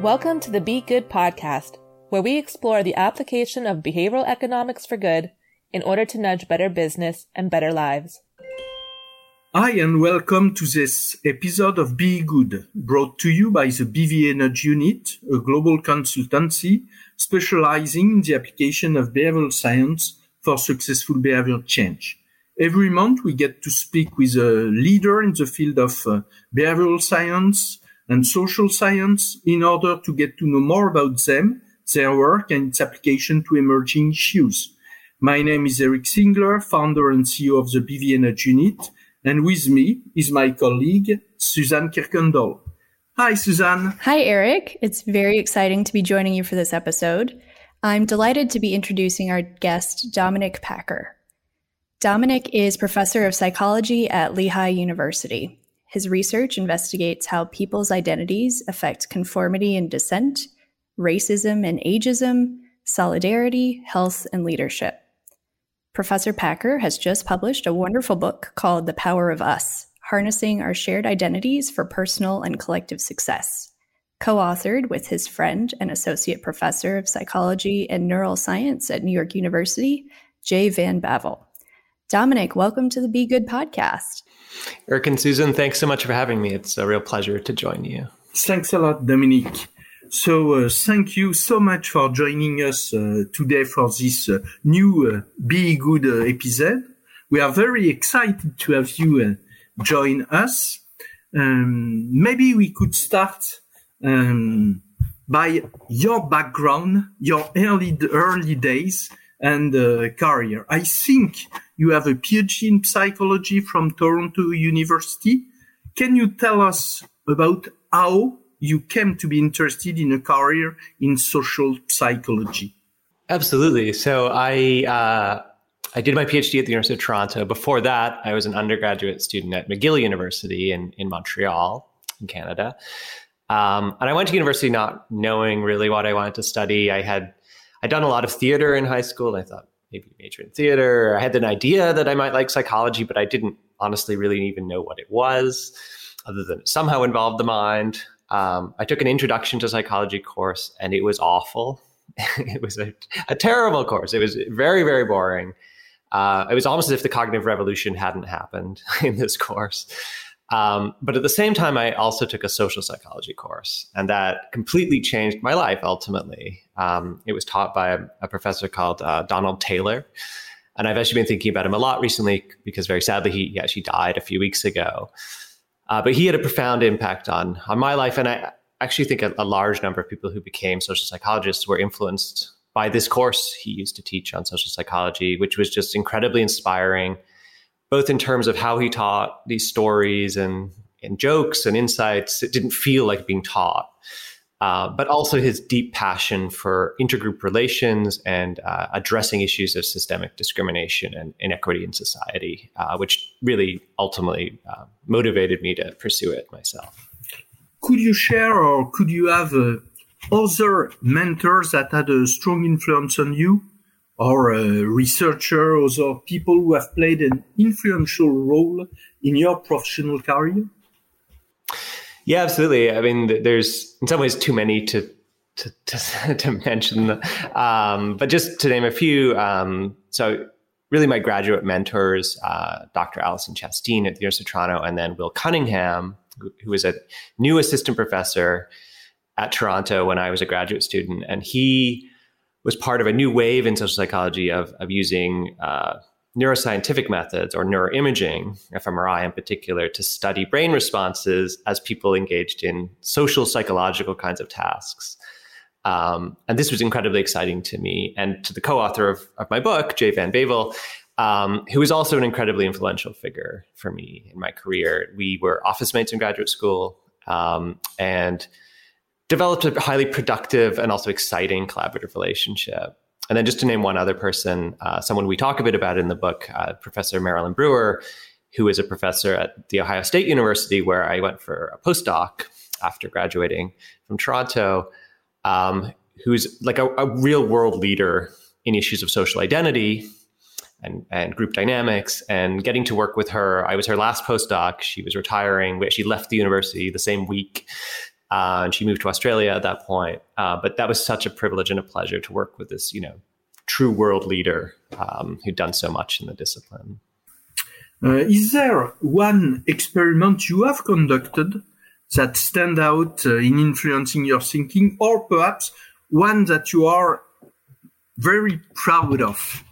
Welcome to the Be Good podcast, where we explore the application of behavioral economics for good in order to nudge better business and better lives. Hi, and welcome to this episode of Be Good, brought to you by the BVA Nudge Unit, a global consultancy specializing in the application of behavioral science for successful behavior change. Every month, we get to speak with a leader in the field of uh, behavioral science and social science in order to get to know more about them, their work, and its application to emerging issues. My name is Eric Singler, founder and CEO of the Nudge Unit, and with me is my colleague, Suzanne Kirkendall. Hi, Suzanne. Hi, Eric. It's very exciting to be joining you for this episode. I'm delighted to be introducing our guest, Dominic Packer. Dominic is professor of psychology at Lehigh University. His research investigates how people's identities affect conformity and dissent, racism and ageism, solidarity, health, and leadership. Professor Packer has just published a wonderful book called The Power of Us Harnessing Our Shared Identities for Personal and Collective Success, co authored with his friend and associate professor of psychology and neuroscience at New York University, Jay Van Bavel. Dominic, welcome to the Be Good podcast. Eric and Susan, thanks so much for having me. It's a real pleasure to join you. Thanks a lot, Dominique. So, uh, thank you so much for joining us uh, today for this uh, new uh, Be Good uh, episode. We are very excited to have you uh, join us. Um, maybe we could start um, by your background, your early early days and career. I think you have a PhD in psychology from Toronto University. Can you tell us about how you came to be interested in a career in social psychology? Absolutely. So I uh, I did my PhD at the University of Toronto. Before that, I was an undergraduate student at McGill University in in Montreal, in Canada. Um, and I went to university not knowing really what I wanted to study. I had I'd done a lot of theater in high school. and I thought maybe major in theater. I had an idea that I might like psychology, but I didn't honestly really even know what it was, other than it somehow involved the mind. Um, I took an introduction to psychology course, and it was awful. it was a, a, terrible course. It was very, very boring. Uh, it was almost as if the cognitive revolution hadn't happened in this course. Um, but at the same time, I also took a social psychology course, and that completely changed my life ultimately. Um, it was taught by a, a professor called uh, Donald Taylor. And I've actually been thinking about him a lot recently because very sadly he, actually died a few weeks ago. Uh, but he had a profound impact on, on my life. And I actually think a, a large number of people who became social psychologists were influenced by this course he used to teach on social psychology, which was just incredibly inspiring both in terms of how he taught these stories and, and jokes and insights. It didn't feel like being taught. Uh, but also his deep passion for intergroup relations and uh, addressing issues of systemic discrimination and inequity in society, uh, which really ultimately uh, motivated me to pursue it myself. Could you share or could you have uh, other mentors that had a strong influence on you? Or a researcher or people who have played an influential role in your professional career? Yeah, absolutely. I mean, there's in some ways too many to to, to, to mention, um, but just to name a few. Um, so, really, my graduate mentors, uh, Dr. Allison Chasteen at the University of Toronto, and then Will Cunningham, who, who was a new assistant professor at Toronto when I was a graduate student, and he was part of a new wave in social psychology of, of using uh, neuroscientific methods or neuroimaging, fMRI in particular, to study brain responses as people engaged in social psychological kinds of tasks. Um, and this was incredibly exciting to me and to the co-author of, of my book, Jay Van Bavel, um, who was also an incredibly influential figure for me in my career. We were office mates in graduate school, um, and developed a highly productive and also exciting collaborative relationship. And then just to name one other person, uh, someone we talk a bit about in the book, uh, Professor Marilyn Brewer, who is a professor at The Ohio State University, where I went for a postdoc after graduating from Toronto, um, who's like a, a, real world leader in issues of social identity and, and group dynamics. And getting to work with her, I was her last postdoc. She was retiring. She left the university the same week Uh, and she moved to Australia at that point. Uh, but that was such a privilege and a pleasure to work with this, you know, true world leader um, who'd done so much in the discipline. Uh, is there one experiment you have conducted that stand out uh, in influencing your thinking, or perhaps one that you are very proud of?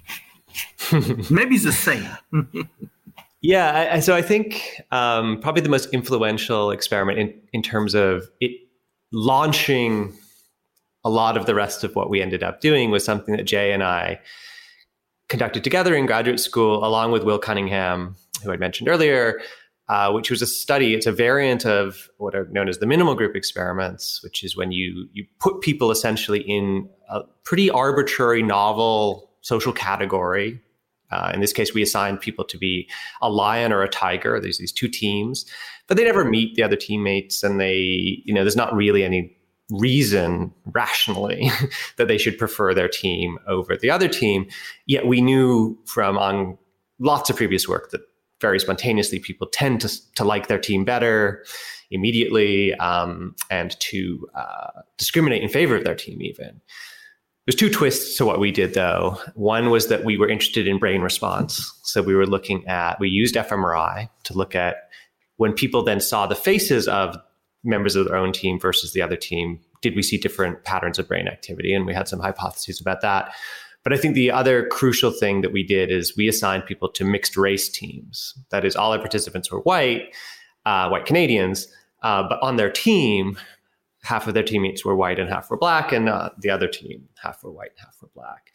Maybe the same. yeah, I, so I think um, probably the most influential experiment in, in terms of it launching a lot of the rest of what we ended up doing was something that Jay and I conducted together in graduate school, along with Will Cunningham, who I mentioned earlier, uh, which was a study. It's a variant of what are known as the minimal group experiments, which is when you you put people essentially in a pretty arbitrary, novel social category. Uh, in this case, we assigned people to be a lion or a tiger. There's these two teams, but they never meet the other teammates, and they, you know, there's not really any reason rationally that they should prefer their team over the other team. Yet we knew from on lots of previous work that very spontaneously people tend to, to like their team better immediately um, and to uh, discriminate in favor of their team even there's two twists to what we did though. One was that we were interested in brain response. So we were looking at we used fmri to look at when people then saw the faces of members of their own team versus the other team did we see different patterns of brain activity? And we had some hypotheses about that. But I think the other crucial thing that we did is we assigned people to mixed race teams. That is, all our participants were white, uh, white Canadians, uh, but on their team, half of their teammates were white and half were black, and uh, the other team, half were white, and half were black.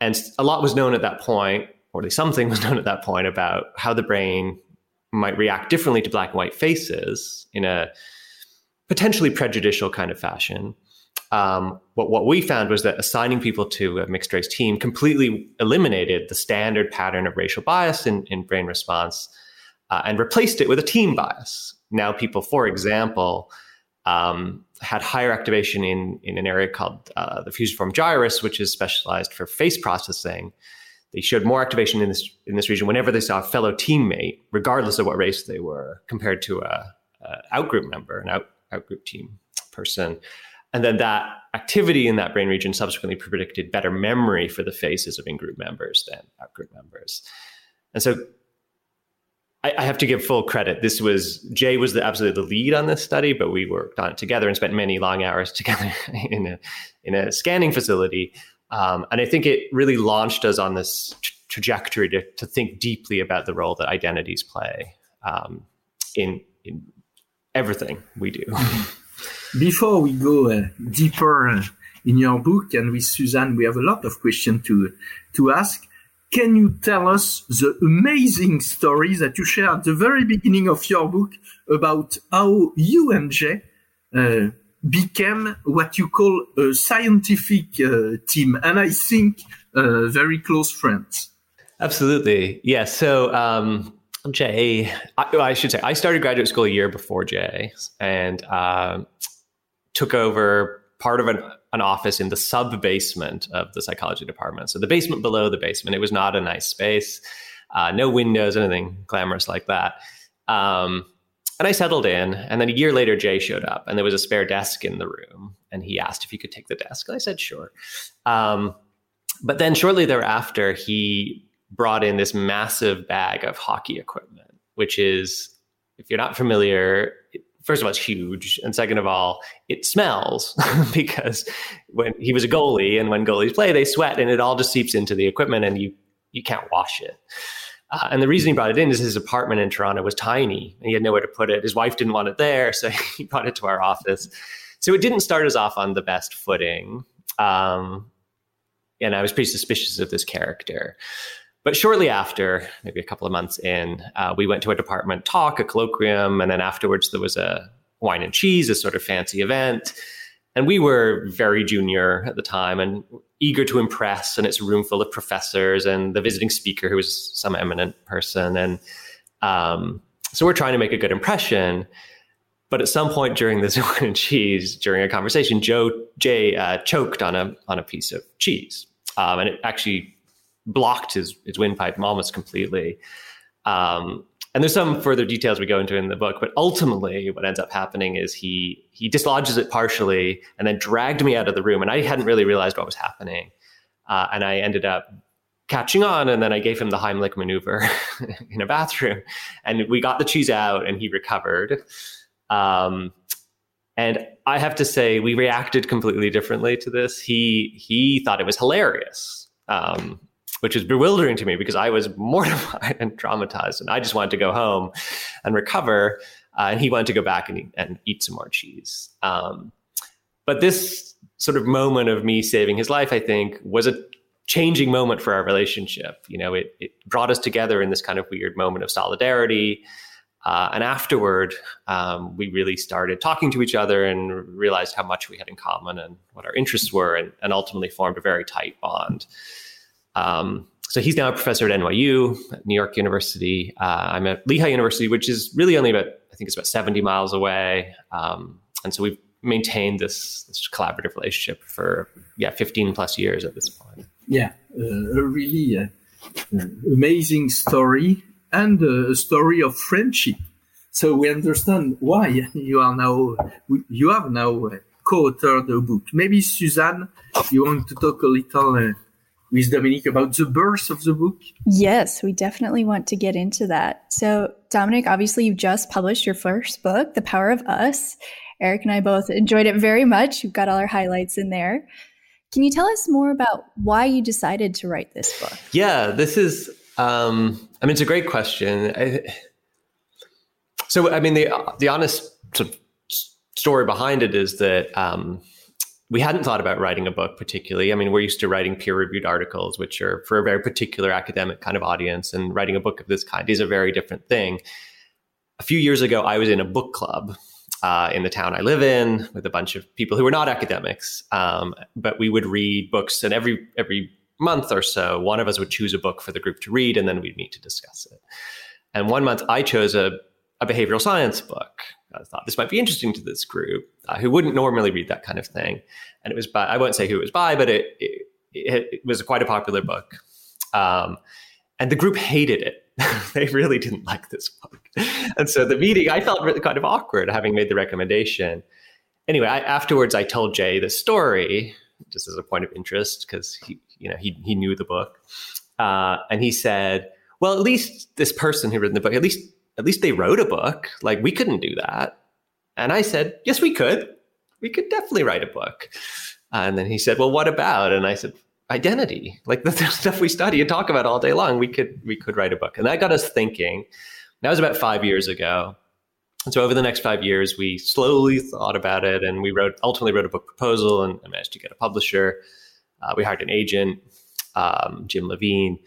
And a lot was known at that point, or at least something was known at that point about how the brain might react differently to black and white faces in a potentially prejudicial kind of fashion um, what, what we found was that assigning people to a mixed race team completely eliminated the standard pattern of racial bias in, in brain response uh, and replaced it with a team bias. Now, people, for example, um, had higher activation in, in an area called uh, the fusiform gyrus, which is specialized for face processing. They showed more activation in this in this region whenever they saw a fellow teammate, regardless of what race they were, compared to a, outgroup member, an out outgroup team person. And then that activity in that brain region subsequently predicted better memory for the faces of in-group members than out-group members. And so I, I, have to give full credit. This was Jay was the absolutely the lead on this study, but we worked on it together and spent many long hours together in a in a scanning facility. Um, and I think it really launched us on this t- trajectory to, to think deeply about the role that identities play um, in in everything we do. Before we go uh, deeper uh, in your book, and with Suzanne, we have a lot of questions to to ask. Can you tell us the amazing story that you share at the very beginning of your book about how you and Jay uh, became what you call a scientific uh, team, and I think uh, very close friends? Absolutely. Yeah, so. Um, Jay, I, I, should say, I started graduate school a year before Jay, and um, took over part of an, an office in the sub basement of the psychology department. So the basement below the basement. It was not a nice space, uh, no windows, anything glamorous like that. Um, and I settled in. And then a year later, Jay showed up, and there was a spare desk in the room. And he asked if he could take the desk. And I said, sure. Um, but then shortly thereafter, he brought in this massive bag of hockey equipment, which is, if you're not familiar, first of all, it's huge. And second of all, it smells because when he was a goalie and when goalies play, they sweat and it all just seeps into the equipment and you, you can't wash it. Uh, and the reason he brought it in is his apartment in Toronto was tiny and he had nowhere to put it. His wife didn't want it there, so he brought it to our office. So it didn't start us off on the best footing. Um, and I was pretty suspicious of this character. But shortly after, maybe a couple of months in, uh, we went to a department talk, a colloquium, and then afterwards there was a wine and cheese, a sort of fancy event. And we were very junior at the time and eager to impress. And it's a room full of professors and the visiting speaker who was some eminent person. And um, so we're trying to make a good impression. But at some point during this wine and cheese, during a conversation, Joe Jay uh, choked on a on a piece of cheese, um, and it actually blocked his, his windpipe almost completely. Um, and there's some further details we go into in the book, but ultimately, what ends up happening is he he dislodges it partially, and then dragged me out of the room, and I hadn't really realized what was happening, uh, and I ended up catching on, and then I gave him the Heimlich maneuver in a bathroom, and we got the cheese out, and he recovered. Um, and I have to say, we reacted completely differently to this. He he thought it was hilarious. Um, which was bewildering to me because I was mortified and traumatized, and I just wanted to go home and recover. Uh, and he wanted to go back and eat, and eat some more cheese. Um, but this sort of moment of me saving his life, I think, was a changing moment for our relationship. You know, it, it brought us together in this kind of weird moment of solidarity. Uh, and afterward, um, we really started talking to each other and realized how much we had in common and what our interests were, and, and ultimately formed a very tight bond. Um, so he's now a professor at NYU, at New York University. Uh, I'm at Lehigh University, which is really only about, I think it's about 70 miles away. Um, and so we've maintained this, this collaborative relationship for, yeah, 15 plus years at this point. Yeah, uh, a really uh, uh amazing story and a story of friendship. So we understand why you are now, you have now uh, co-authored a book. Maybe Suzanne, you want to talk a little uh, with Dominic about the birth of the book? Yes, we definitely want to get into that. So, Dominic, obviously, you've just published your first book, The Power of Us. Eric and I both enjoyed it very much. We've got all our highlights in there. Can you tell us more about why you decided to write this book? Yeah, this is, um, I mean, it's a great question. I, so, I mean, the, the honest sort of story behind it is that um, we hadn't thought about writing a book particularly. I mean, we're used to writing peer reviewed articles, which are for a very particular academic kind of audience, and writing a book of this kind is a very different thing. A few years ago, I was in a book club uh, in the town I live in with a bunch of people who were not academics, um, but we would read books, and every every month or so, one of us would choose a book for the group to read, and then we'd meet to discuss it. And one month, I chose a, a behavioral science book I thought this might be interesting to this group uh, who wouldn't normally read that kind of thing. And it was by, I won't say who it was by, but it, it, it was quite a popular book. Um, and the group hated it. they really didn't like this book. And so the meeting, I felt really kind of awkward having made the recommendation. Anyway, I, afterwards, I told Jay the story just as a point of interest because he, you know, he, he knew the book. Uh, and he said, well, at least this person who wrote the book, at least at least they wrote a book. Like we couldn't do that. And I said, yes, we could. We could definitely write a book. And then he said, well, what about? And I said, identity, like the stuff we study and talk about all day long. We could we could write a book, and that got us thinking. That was about five years ago. And so over the next five years, we slowly thought about it, and we wrote ultimately wrote a book proposal and, and managed to get a publisher. Uh, we hired an agent, um, Jim Levine,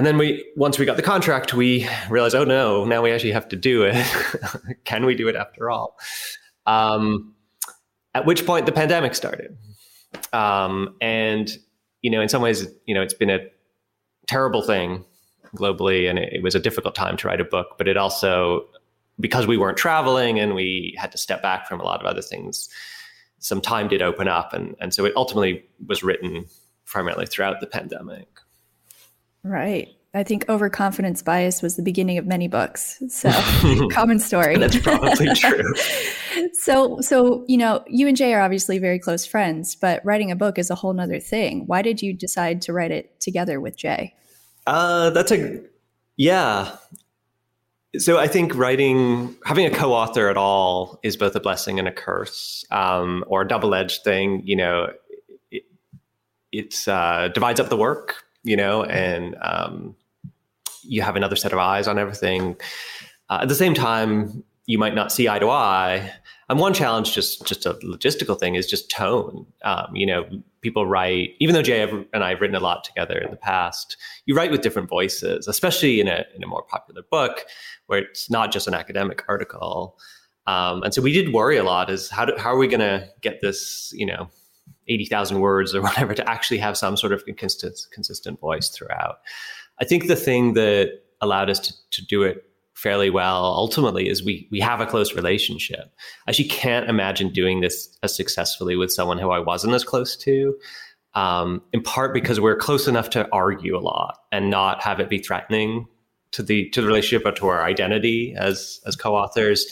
and then we once we got the contract we realized oh no now we actually have to do it. Can we do it after all? Um, at which point the pandemic started. Um, and you know in some ways you know it's been a terrible thing globally and it, it was a difficult time to write a book but it also because we weren't traveling and we had to step back from a lot of other things some time did open up. And, and so it ultimately was written primarily throughout the pandemic Right. I think overconfidence bias was the beginning of many books. So common story. That's probably true. so so you know, you and Jay are obviously very close friends, but writing a book is a whole nother thing. Why did you decide to write it together with Jay? Uh that's a yeah. So I think writing having a co-author at all is both a blessing and a curse, um, or a double-edged thing. You know, it, it uh, divides up the work you know, and um, you have another set of eyes on everything. Uh, at the same time, you might not see eye to eye. And one challenge, just just a logistical thing, is just tone. Um, you know, people write, even though Jay and I have written a lot together in the past, you write with different voices, especially in a in a more popular book where it's not just an academic article. Um, and so we did worry a lot: is how do, how are we going to get this, you know, 80,000 words or whatever to actually have some sort of consistent, consistent voice throughout. I think the thing that allowed us to, to do it fairly well ultimately is we we have a close relationship. I actually can't imagine doing this as successfully with someone who I wasn't as close to. Um, in part because we're close enough to argue a lot and not have it be threatening to the to the relationship or to our identity as as co-authors.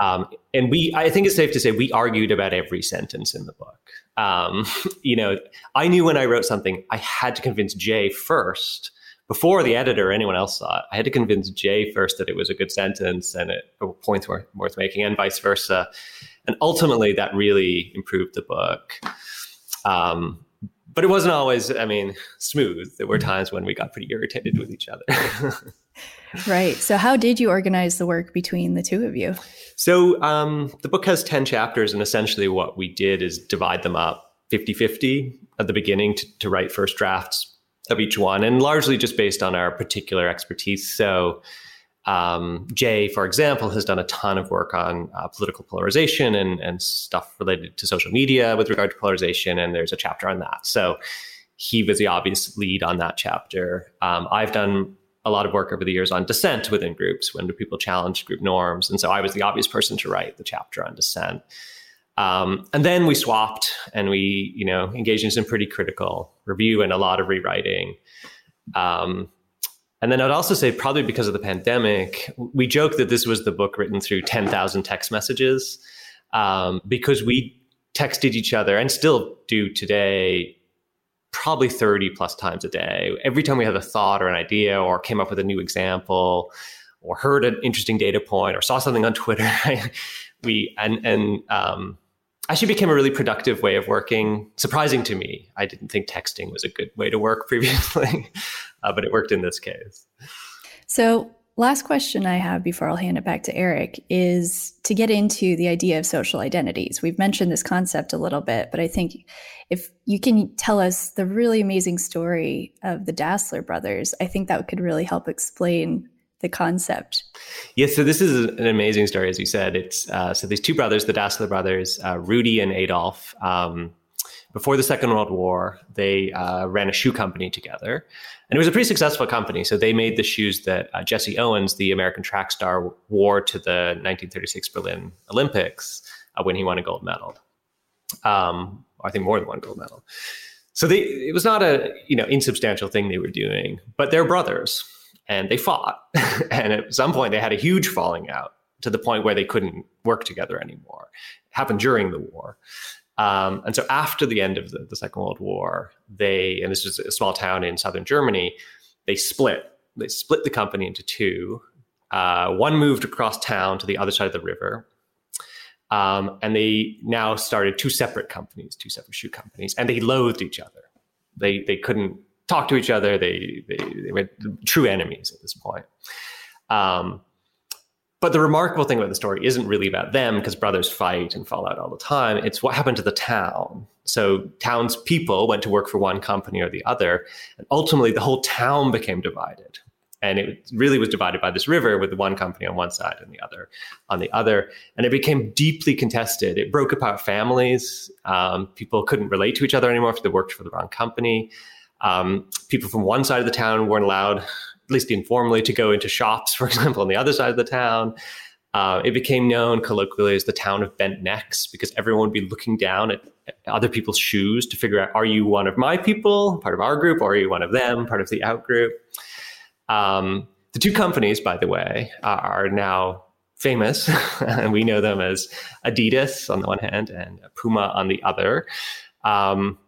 Um, and we, I think it's safe to say, we argued about every sentence in the book. Um, you know, I knew when I wrote something, I had to convince Jay first before the editor or anyone else saw it. I had to convince Jay first that it was a good sentence and it, a point worth, worth making, and vice versa. And ultimately, that really improved the book. Um, but it wasn't always, I mean, smooth. There were times when we got pretty irritated with each other. right. So, how did you organize the work between the two of you? So, um, the book has 10 chapters, and essentially what we did is divide them up 50 50 at the beginning to, to write first drafts of each one, and largely just based on our particular expertise. So, um, Jay, for example, has done a ton of work on uh, political polarization and, and stuff related to social media with regard to polarization, and there's a chapter on that. So he was the obvious lead on that chapter. Um, I've done a lot of work over the years on dissent within groups when do people challenge group norms, and so I was the obvious person to write the chapter on dissent. Um, and then we swapped, and we, you know, engaged in some pretty critical review and a lot of rewriting. Um, and then I'd also say, probably because of the pandemic, we joke that this was the book written through 10,000 text messages um, because we texted each other and still do today probably 30 plus times a day. Every time we had a thought or an idea or came up with a new example or heard an interesting data point or saw something on Twitter, we, and, and, um, actually became a really productive way of working. Surprising to me, I didn't think texting was a good way to work previously, uh, but it worked in this case. So, last question I have before I'll hand it back to Eric is to get into the idea of social identities. We've mentioned this concept a little bit, but I think if you can tell us the really amazing story of the Dassler brothers, I think that could really help explain the concept. Yes, so this is an amazing story, as you said. It's uh, so these two brothers, the Dassler brothers, uh, Rudy and Adolf. Um, before the Second World War, they uh, ran a shoe company together, and it was a pretty successful company. So they made the shoes that uh, Jesse Owens, the American track star, wore to the 1936 Berlin Olympics uh, when he won a gold medal. Um, I think more than one gold medal. So they, it was not a you know insubstantial thing they were doing, but they're brothers and they fought. and at some point, they had a huge falling out to the point where they couldn't work together anymore. It happened during the war. Um, and so after the end of the, the, Second World War, they, and this was a small town in southern Germany, they split. They split the company into two. Uh, one moved across town to the other side of the river. Um, and they now started two separate companies, two separate shoe companies, and they loathed each other. They, they couldn't talk to each other. They they, they were true enemies at this point. Um, but the remarkable thing about the story isn't really about them because brothers fight and fall out all the time. It's what happened to the town. So townspeople went to work for one company or the other, and ultimately the whole town became divided. And it really was divided by this river with one company on one side and the other on the other. And it became deeply contested. It broke apart families. Um, people couldn't relate to each other anymore if they worked for the wrong company. Um, people from one side of the town weren't allowed, at least informally, to go into shops, for example, on the other side of the town. Uh, it became known colloquially as the town of bent necks because everyone would be looking down at, at other people's shoes to figure out are you one of my people, part of our group, or are you one of them, part of the out group? Um, the two companies, by the way, are now famous, and we know them as Adidas on the one hand and Puma on the other. Um,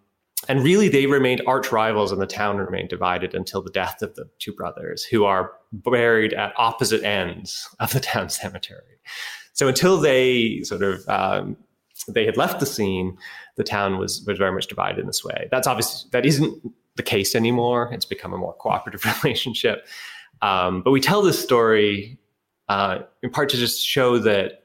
and really they remained arch rivals and the town remained divided until the death of the two brothers who are buried at opposite ends of the town cemetery. So until they sort of um, they had left the scene the town was was very much divided in this way. That's obviously that isn't the case anymore it's become a more cooperative relationship um, but we tell this story uh, in part to just show that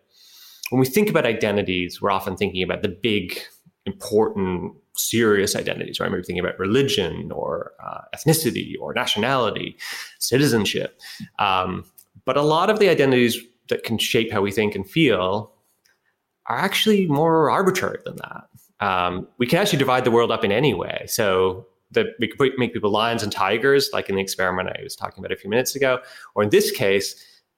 when we think about identities we're often thinking about the big important serious identities, right? Maybe thinking about religion or uh, ethnicity or nationality, citizenship. Um, but a lot of the identities that can shape how we think and feel are actually more arbitrary than that. Um, we can actually divide the world up in any way. So that we could make people lions and tigers, like in the experiment I was talking about a few minutes ago, or in this case,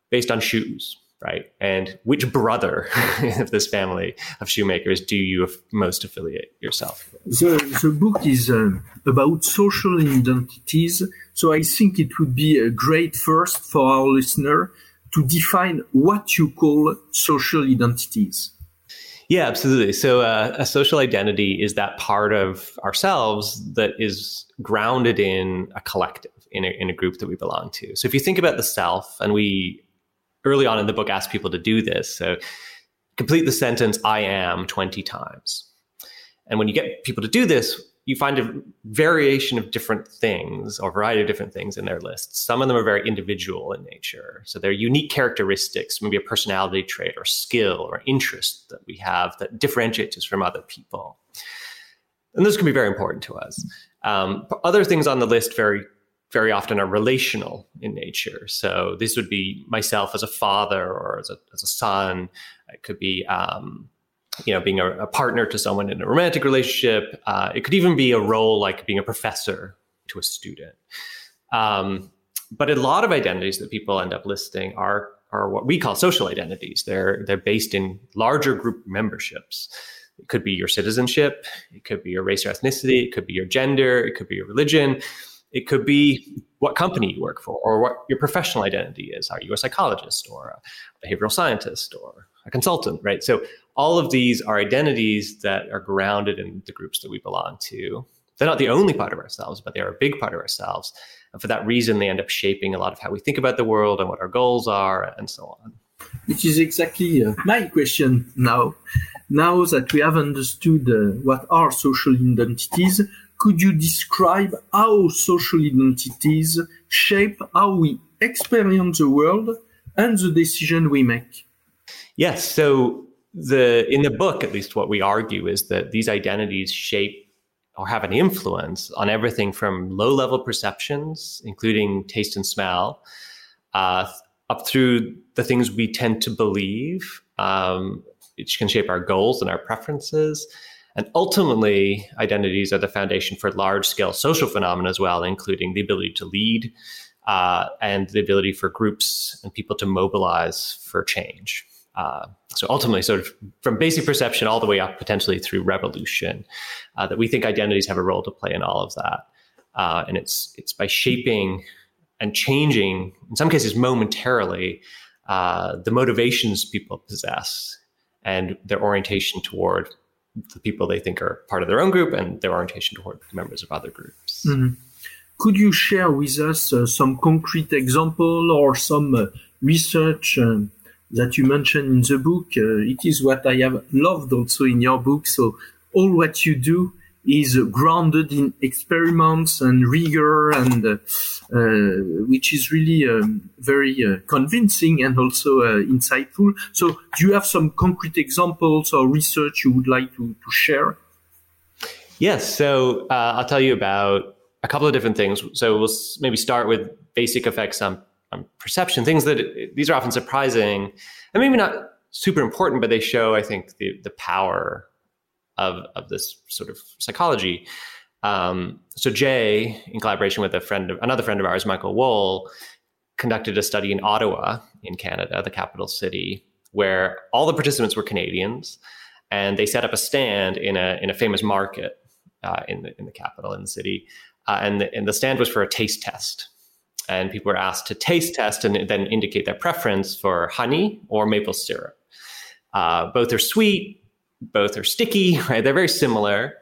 based on shoes. right? And which brother of this family of shoemakers do you most affiliate yourself? The, the book is uh, about social identities. So I think it would be a great first for our listener to define what you call social identities. Yeah, absolutely. So, uh, a social identity is that part of ourselves that is grounded in a collective, in a, in a group that we belong to. So, if you think about the self, and we early on in the book ask people to do this. So, complete the sentence, I am 20 times. And when you get people to do this, you find a variation of different things or a variety of different things in their lists. Some of them are very individual in nature. So they're unique characteristics, maybe a personality trait or skill or interest that we have that differentiates us from other people. And those can be very important to us. Um, other things on the list very very often are relational in nature. So this would be myself as a father or as a, as a son. It could be um, you know, being a, a, partner to someone in a romantic relationship. Uh, it could even be a role like being a professor to a student. Um, but a lot of identities that people end up listing are are what we call social identities. They're they're based in larger group memberships. It could be your citizenship, it could be your race or ethnicity, it could be your gender, it could be your religion, it could be what company you work for or what your professional identity is. Are you a psychologist or a behavioral scientist or a consultant, right? So all of these are identities that are grounded in the groups that we belong to. They're not the only part of ourselves, but they're a big part of ourselves. And for that reason, they end up shaping a lot of how we think about the world and what our goals are, and so on. Which is exactly uh, my question now. Now that we have understood uh, what are social identities, could you describe how social identities shape how we experience the world and the decision we make? Yes. So the in the book at least what we argue is that these identities shape or have an influence on everything from low level perceptions including taste and smell uh, up through the things we tend to believe um, which can shape our goals and our preferences. And ultimately identities are the foundation for large scale social phenomena as well including the ability to lead uh, and the ability for groups and people to mobilize for change uh, so ultimately, sort of from basic perception all the way up potentially through revolution, uh, that we think identities have a role to play in all of that, uh, and it's it's by shaping and changing, in some cases momentarily, uh, the motivations people possess and their orientation toward the people they think are part of their own group and their orientation toward members of other groups. Mm-hmm. Could you share with us uh, some concrete example or some uh, research? Um, that you mentioned in the book. Uh, it is what I have loved also in your book. So all what you do is grounded in experiments and rigor and uh, uh, which is really um, very uh, convincing and also uh, insightful. So do you have some concrete examples or research you would like to, to share? Yes. So uh, I'll tell you about a couple of different things. So we'll maybe start with basic effects on um, perception, things that these are often surprising and maybe not super important, but they show, I think, the the power of of this sort of psychology. Um, so Jay, in collaboration with a friend, of, another friend of ours, Michael Wohl, conducted a study in Ottawa, in Canada, the capital city, where all the participants were Canadians, and they set up a stand in a in a famous market uh, in the in the capital in the city, uh, and the, and the stand was for a taste test and people were asked to taste test and then indicate their preference for honey or maple syrup. Uh, both are sweet, both are sticky, right? They're very similar,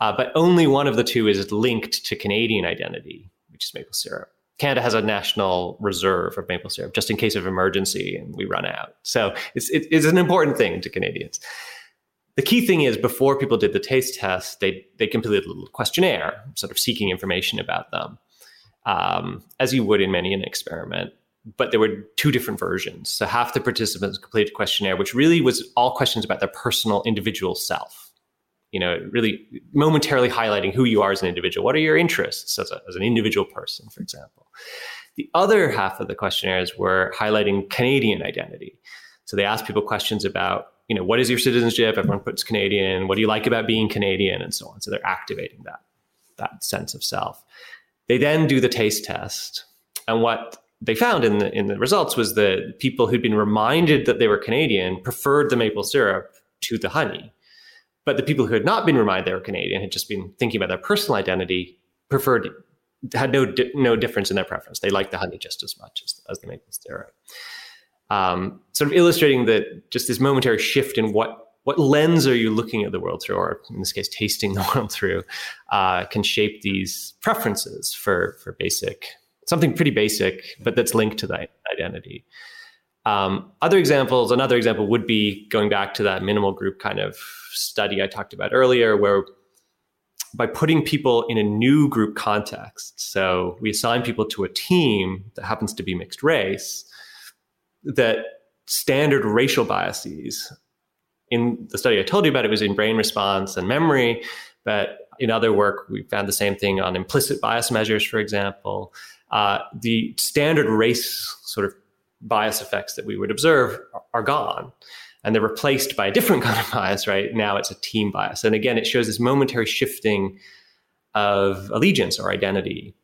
uh, but only one of the two is linked to Canadian identity, which is maple syrup. Canada has a national reserve of maple syrup just in case of emergency and we run out. So it's, it, it's an important thing to Canadians. The key thing is before people did the taste test, they, they completed a little questionnaire, sort of seeking information about them um, as you would in many an experiment. But there were two different versions. So half the participants completed a questionnaire, which really was all questions about their personal individual self. You know, really momentarily highlighting who you are as an individual. What are your interests as, a, as an individual person, for example? The other half of the questionnaires were highlighting Canadian identity. So they asked people questions about, you know, what is your citizenship? Everyone puts Canadian. What do you like about being Canadian, and so on. So they're activating that that sense of self. They then do the taste test. And what they found in the in the results was that people who'd been reminded that they were Canadian preferred the maple syrup to the honey. But the people who had not been reminded they were Canadian had just been thinking about their personal identity, preferred had no no difference in their preference. They liked the honey just as much as, as the maple syrup. Um, sort of illustrating that just this momentary shift in what what lens are you looking at the world through, or in this case, tasting the world through, uh, can shape these preferences for for basic something pretty basic, but that's linked to that identity. Um, other examples, another example would be going back to that minimal group kind of study I talked about earlier, where by putting people in a new group context, so we assign people to a team that happens to be mixed race, that standard racial biases in the study I told you about, it was in brain response and memory, but in other work, we found the same thing on implicit bias measures, for example. Uh, the standard race sort of bias effects that we would observe are gone and they're replaced by a different kind of bias right? Now it's a team bias. And again it shows this momentary shifting of allegiance or identity.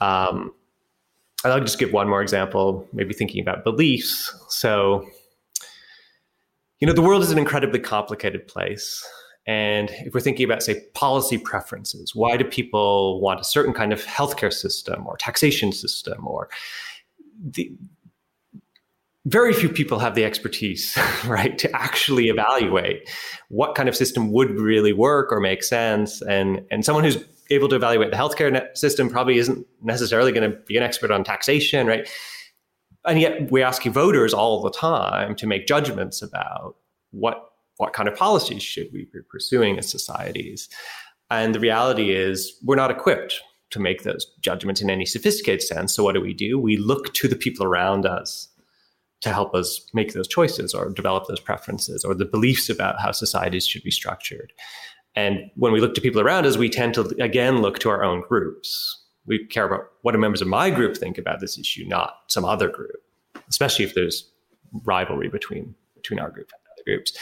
Um, i'll just give one more example maybe thinking about beliefs. So you know the world is an incredibly complicated place and if we're thinking about, say, policy preferences, why do people want a certain kind of healthcare system or taxation system? Or the, very few people have the expertise, right, to actually evaluate what kind of system would really work or make sense. And and someone who's able to evaluate the healthcare system probably isn't necessarily going to be an expert on taxation, right? And yet we ask voters all the time to make judgments about what what kind of policies should we be pursuing as societies? And the reality is, we're not equipped to make those judgments in any sophisticated sense. So, what do we do? We look to the people around us to help us make those choices or develop those preferences or the beliefs about how societies should be structured. And when we look to people around us, we tend to again look to our own groups. We care about what do members of my group think about this issue, not some other group, especially if there's rivalry between between our group and other groups.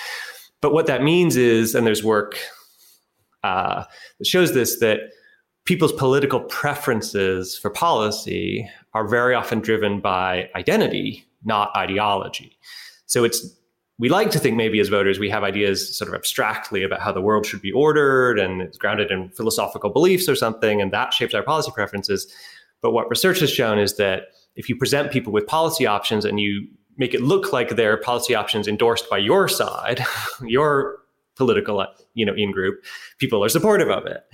But what that means is, and there's work uh, that shows this, that people's political preferences for policy are very often driven by identity, not ideology. So it's we like to think maybe as voters we have ideas sort of abstractly about how the world should be ordered and it's grounded in philosophical beliefs or something, and that shapes our policy preferences. But what research has shown is that if you present people with policy options and you make it look like they're policy options endorsed by your side, your political you know in group, people are supportive of it.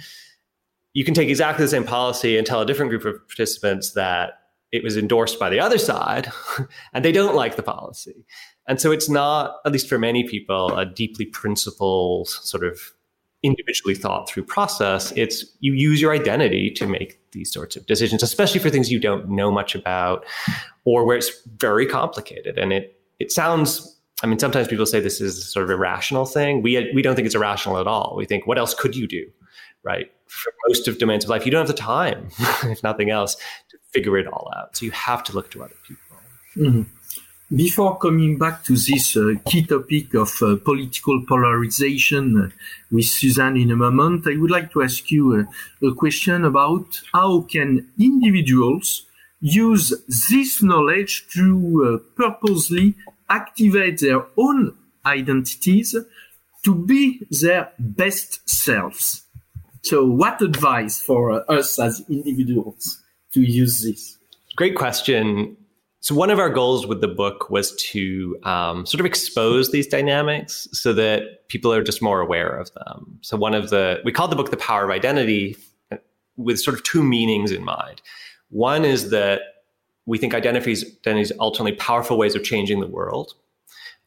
You can take exactly the same policy and tell a different group of participants that it was endorsed by the other side and they don't like the policy. And so it's not, at least for many people, a deeply principled sort of individually thought through process. It's you use your identity to make these sorts of decisions, especially for things you don't know much about or where it's very complicated. And it it sounds I mean, sometimes people say this is sort of irrational thing. We we don't think it's irrational at all. We think, what else could you do, right? For most of domains of life, you don't have the time, if nothing else, to figure it all out. So you have to look to other people. Mm-hmm. Before coming back to this uh, key topic of uh, political polarization uh, with Suzanne in a moment, I would like to ask you uh, a question about how can individuals use this knowledge to uh, purposely activate their own identities to be their best selves. So what advice for us as individuals to use this? Great question. So one of our goals with the book was to um, sort of expose these dynamics so that people are just more aware of them. So one of the we called the book "The Power of Identity" with sort of two meanings in mind. One is that we think identities, identities are ultimately powerful ways of changing the world,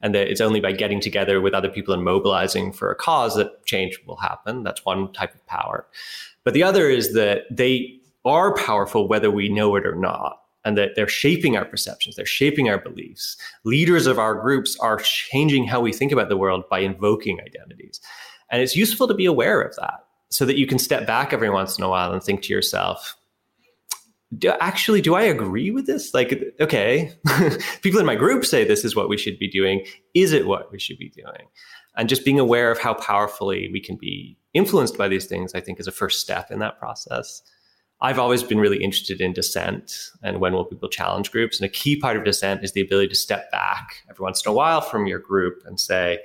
and that it's only by getting together with other people and mobilizing for a cause that change will happen. That's one type of power. But the other is that they are powerful whether we know it or not and that they're shaping our perceptions, they're shaping our beliefs. Leaders of our groups are changing how we think about the world by invoking identities. And it's useful to be aware of that so that you can step back every once in a while and think to yourself, do, actually, do I agree with this? Like, okay, people in my group say this is what we should be doing. Is it what we should be doing? And just being aware of how powerfully we can be influenced by these things, I think, is a first step in that process. I've always been really interested in dissent and when will people challenge groups. And a key part of dissent is the ability to step back every once in a while from your group and say,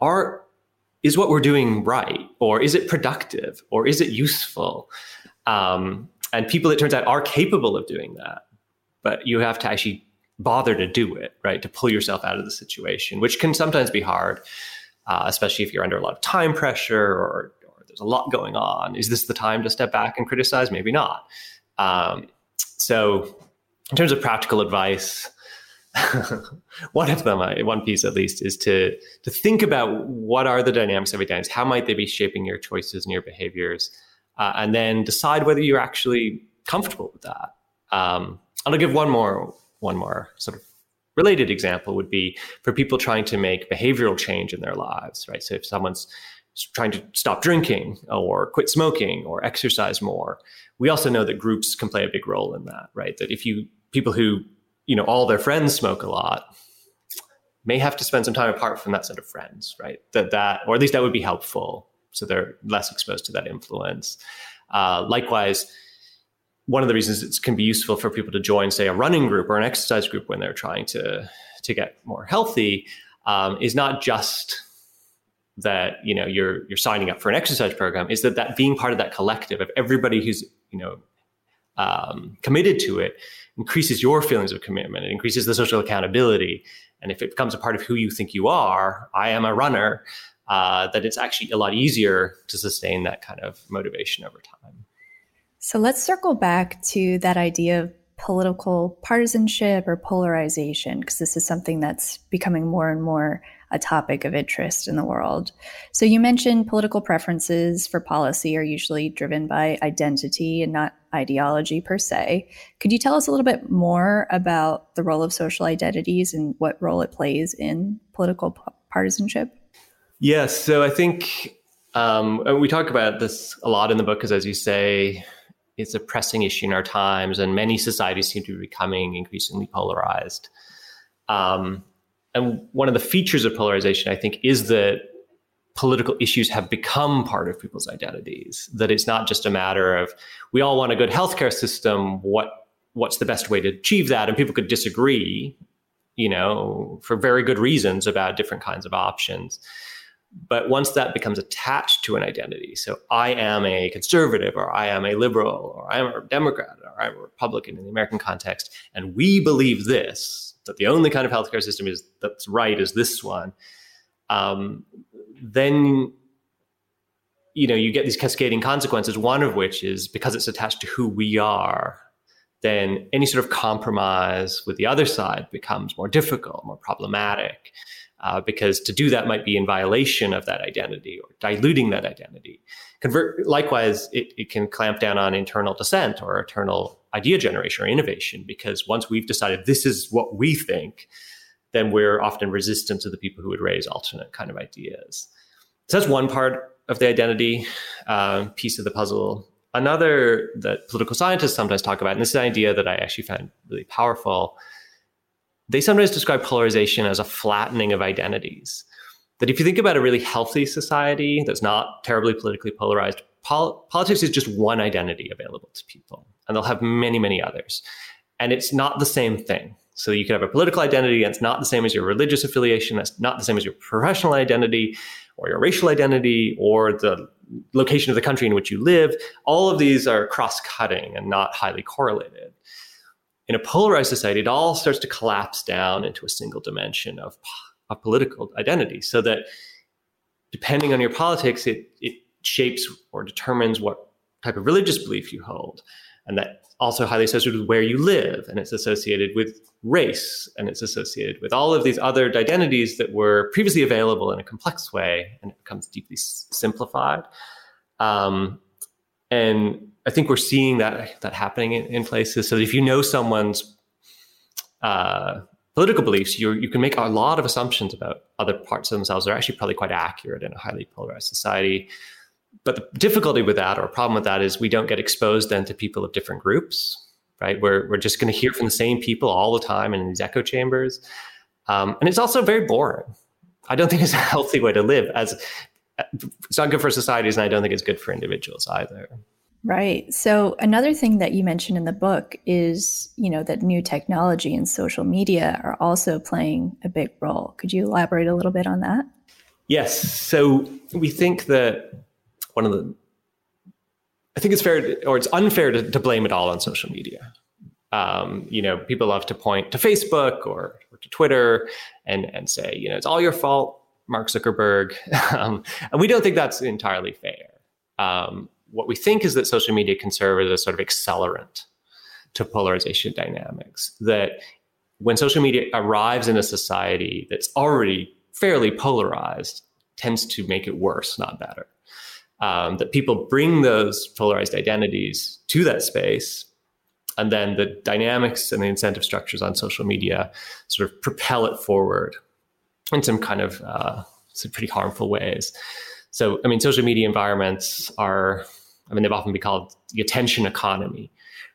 are is what we're doing right? Or is it productive? Or is it useful? Um, and people, it turns out, are capable of doing that. But you have to actually bother to do it, right? To pull yourself out of the situation, which can sometimes be hard, uh, especially if you're under a lot of time pressure or, or, there's a lot going on. Is this the time to step back and criticize? Maybe not. Um, so, in terms of practical advice, one of them, one piece at least, is to to think about what are the dynamics of identities, how might they be shaping your choices and your behaviors, uh, and then decide whether you're actually comfortable with that. Um, and I'll give one more one more sort of related example would be for people trying to make behavioral change in their lives, right? So if someone's trying to stop drinking or quit smoking or exercise more, we also know that groups can play a big role in that, right? That if you people who you know all their friends smoke a lot may have to spend some time apart from that set of friends right? That that or at least that would be helpful. So they're less exposed to that influence. Uh, likewise one of the reasons it can be useful for people to join say a running group or an exercise group when they're trying to to get more healthy um, is not just that you know you're you're signing up for an exercise program is that that being part of that collective of everybody who's you know um, committed to it increases your feelings of commitment. It increases the social accountability. And if it becomes a part of who you think you are, I am a runner, uh, that it's actually a lot easier to sustain that kind of motivation over time. So let's circle back to that idea of political partisanship or polarization, because this is something that's becoming more and more a topic of interest in the world. So you mentioned political preferences for policy are usually driven by identity and not ideology per se. Could you tell us a little bit more about the role of social identities and what role it plays in political p- partisanship? Yes. So I think um, we talk about this a lot in the book because, as you say, it's a pressing issue in our times, and many societies seem to be becoming increasingly polarized. Um, and one of the features of polarization, I think, is that political issues have become part of people's identities. That it's not just a matter of we all want a good healthcare system. What what's the best way to achieve that? And people could disagree, you know, for very good reasons about different kinds of options. But once that becomes attached to an identity, so I am a conservative, or I am a liberal, or I am a Democrat, or I'm a Republican in the American context, and we believe this, that the only kind of healthcare system is that's right is this one. Um, then you know you get these cascading consequences one of which is because it's attached to who we are then any sort of compromise with the other side becomes more difficult more problematic uh, because to do that might be in violation of that identity or diluting that identity Convert, likewise it, it can clamp down on internal dissent or internal idea generation or innovation because once we've decided this is what we think then we're often resistant to the people who would raise alternate kind of ideas. So that's one part of the identity uh, piece of the puzzle. Another that political scientists sometimes talk about, and this is an idea that I actually find really powerful, they sometimes describe polarization as a flattening of identities. That if you think about a really healthy society that's not terribly politically polarized, pol- politics is just one identity available to people, and they'll have many, many others. And it's not the same thing. So you can have a political identity that's not the same as your religious affiliation, that's not the same as your professional identity or your racial identity or the location of the country in which you live. All of these are cross cutting and not highly correlated. In a polarized society, it all starts to collapse down into a single dimension of, of political identity so that depending on your politics, it, it shapes or determines what type of religious belief you hold. And that also highly associated with where you live, and it's associated with race, and it's associated with all of these other identities that were previously available in a complex way, and it becomes deeply simplified. Um, and I think we're seeing that that happening in, in places. So if you know someone's uh, political beliefs, you you can make a lot of assumptions about other parts of themselves that are actually probably quite accurate in a highly polarized society. But the difficulty with that or problem with that is we don't get exposed then to people of different groups right? We're, we're just going to hear from the same people all the time in these echo chambers. Um, and it's also very boring. I don't think it's a healthy way to live as it's not good for societies and i don't think it's good for individuals either Right. So another thing that you mentioned in the book is, you know, that new technology and social media are also playing a big role. Could you elaborate a little bit on that? Yes. So we think that one of the I think it's fair to, or it's unfair to, to, blame it all on social media. Um, you know, people love to point to Facebook or, or, to Twitter and and say, you know, it's all your fault, Mark Zuckerberg. um, and we don't think that's entirely fair. Um, what we think is that social media can serve as a sort of accelerant to polarization dynamics. That when social media arrives in a society that's already fairly polarized, tends to make it worse, not better um, that people bring those polarized identities to that space and then the dynamics and the incentive structures on social media sort of propel it forward in some kind of uh, some pretty harmful ways. So, I mean, social media environments are, I mean, they've often been called the attention economy,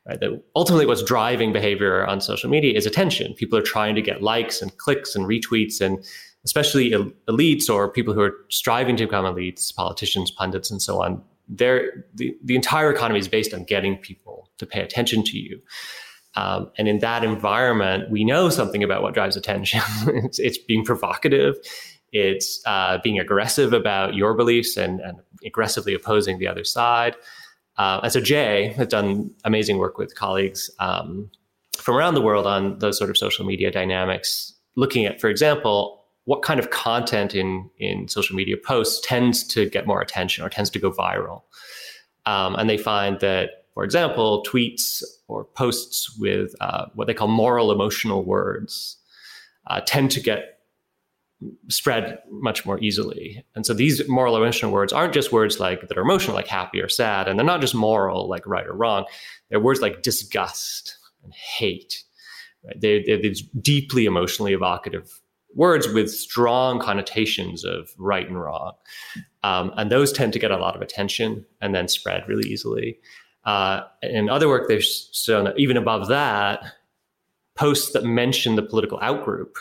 right? That ultimately what's driving behavior on social media is attention. People are trying to get likes and clicks and retweets and especially elites or people who are striving to become elites, politicians, pundits, and so on, the, the entire economy is based on getting people to pay attention to you. Um, and in that environment, we know something about what drives attention. it's, it's, being provocative. It's uh, being aggressive about your beliefs and, and aggressively opposing the other side. Uh, and so Jay has done amazing work with colleagues um, from around the world on those sort of social media dynamics, looking at, for example, what kind of content in in social media posts tends to get more attention or tends to go viral. Um, and they find that, for example, tweets or posts with uh, what they call moral emotional words uh, tend to get spread much more easily. And so these moral emotional words aren't just words like that are emotional, like happy or sad, and they're not just moral, like right or wrong. They're words like disgust and hate. Right? They, they're these deeply emotionally evocative words with strong connotations of right and wrong. Um, and those tend to get a lot of attention and then spread really easily. Uh, in other work, they've shown that even above that, posts that mention the political outgroup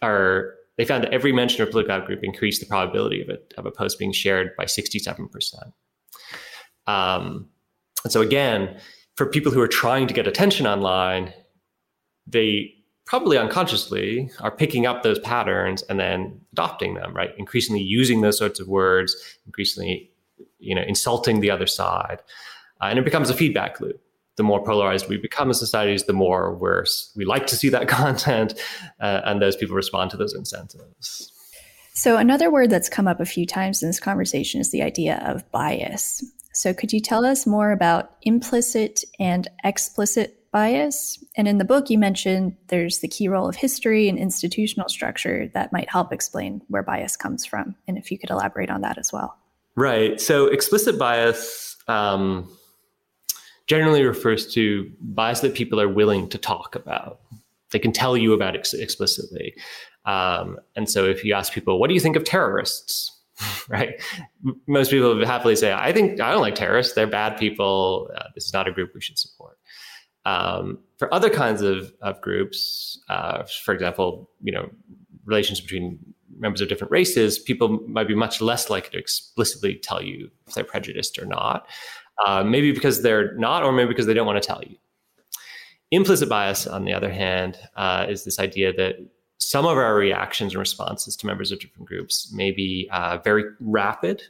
are, they found that every mention of political outgroup increased the probability of, it, of a post being shared by 67%. Um, and so again, for people who are trying to get attention online, they probably unconsciously are picking up those patterns and then adopting them right? Increasingly using those sorts of words increasingly you know insulting the other side. Uh, and it becomes a feedback loop the more polarized we become as societies the more we're we like to see that content uh, and those people respond to those incentives so another word that's come up a few times in this conversation is the idea of bias so could you tell us more about implicit and explicit bias. And in the book, you mentioned there's the key role of history and institutional structure that might help explain where bias comes from. And if you could elaborate on that as well. Right. So explicit bias um, generally refers to bias that people are willing to talk about. They can tell you about ex- explicitly. Um, and so if you ask people, what do you think of terrorists? right? Most people would happily say, I think I don't like terrorists. They're bad people. Uh, this is not a group we should support. Um, for other kinds of, of groups, uh, for example, you know, relations between members of different races, people might be much less likely to explicitly tell you if they're prejudiced or not. Uh, maybe because they're not, or maybe because they don't want to tell you. Implicit bias, on the other hand, uh, is this idea that some of our reactions and responses to members of different groups may be uh, very rapid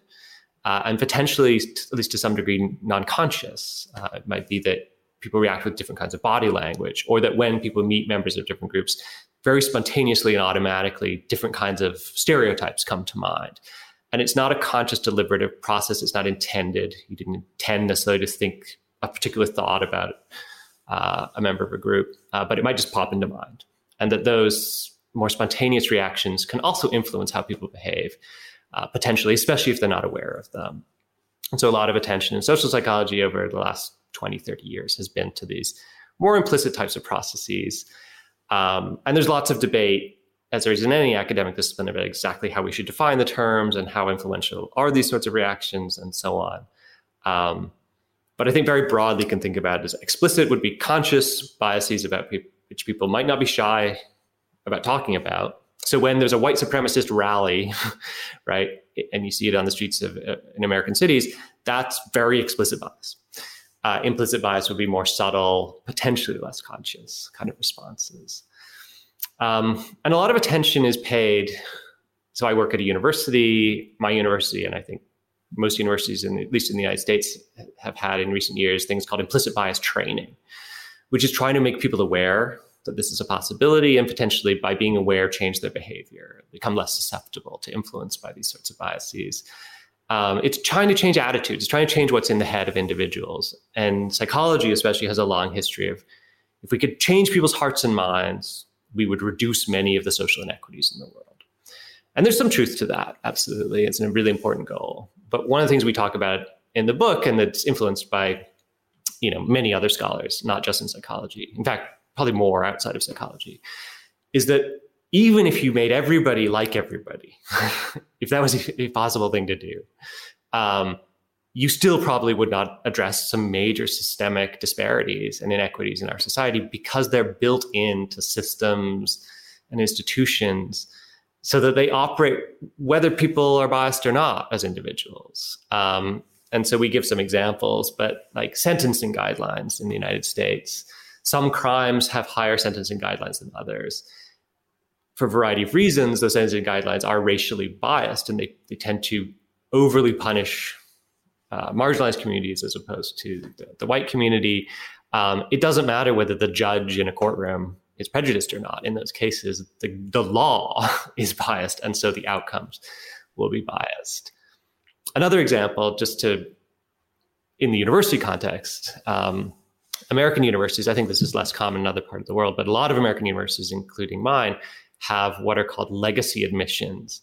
uh, and potentially, at least to some degree, non conscious. Uh, it might be that people react with different kinds of body language, or that when people meet members of different groups, very spontaneously and automatically, different kinds of stereotypes come to mind. And it's not a conscious, deliberative process. It's not intended. You didn't intend necessarily to think a particular thought about uh, a member of a group, uh, but it might just pop into mind. And that those more spontaneous reactions can also influence how people behave, uh, potentially, especially if they're not aware of them. And so, a lot of attention in social psychology over the last 20, 30 years has been to these more implicit types of processes. Um, and there's lots of debate, as there is in any academic discipline, about exactly how we should define the terms and how influential are these sorts of reactions and so on. Um, but I think very broadly can think about as explicit would be conscious biases about pe- which people might not be shy about talking about. So when there's a white supremacist rally, right, and you see it on the streets of uh, in American cities, that's very explicit bias. Uh, implicit bias would be more subtle, potentially less conscious kind of responses. Um, and a lot of attention is paid. So I work at a university, my university, and I think most universities, in, at least in the United States, have had in recent years things called implicit bias training, which is trying to make people aware that this is a possibility and potentially by being aware change their behavior become less susceptible to influence by these sorts of biases um, it's trying to change attitudes it's trying to change what's in the head of individuals and psychology especially has a long history of if we could change people's hearts and minds we would reduce many of the social inequities in the world. And there's some truth to that absolutely. It's a really important goal. But one of the things we talk about in the book and that's influenced by you know many other scholars not just in psychology in fact probably more outside of psychology, is that even if you made everybody like everybody, if that was a possible thing to do, um, you still probably would not address some major systemic disparities and inequities in our society because they're built into systems and institutions so that they operate whether people are biased or not as individuals. Um, and so we give some examples, but like sentencing guidelines in the United States some crimes have higher sentencing guidelines than others. For a variety of reasons, those sentencing guidelines are racially biased and they, they tend to overly punish uh, marginalized communities as opposed to the, the white community. Um, it doesn't matter whether the judge in a courtroom is prejudiced or not. In those cases, the, the law is biased, and so the outcomes will be biased. Another example, just to in the university context, um, American universities, I think this is less common in other parts of the world, but a lot of American universities, including mine, have what are called legacy admissions,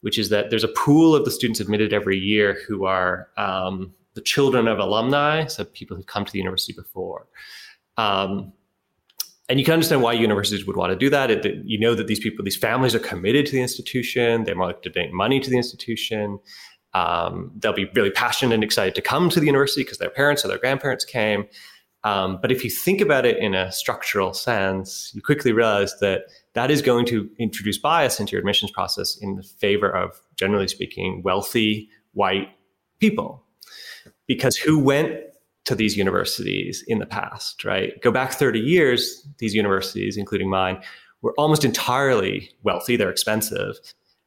which is that there's a pool of the students admitted every year who are um, the children of alumni, so people who've come to the university before. Um, and you can understand why universities would want to do that. It, it, you know that these people, these families are committed to the institution. They're more likely to donate money to the institution. Um, they'll be really passionate and excited to come to the university because their parents or their grandparents came. Um, but if you think about it in a structural sense, you quickly realize that that is going to introduce bias into your admissions process in the favor of, generally speaking, wealthy white people. Because who went to these universities in the past, right? Go back 30 years, these universities, including mine, were almost entirely wealthy, they're expensive,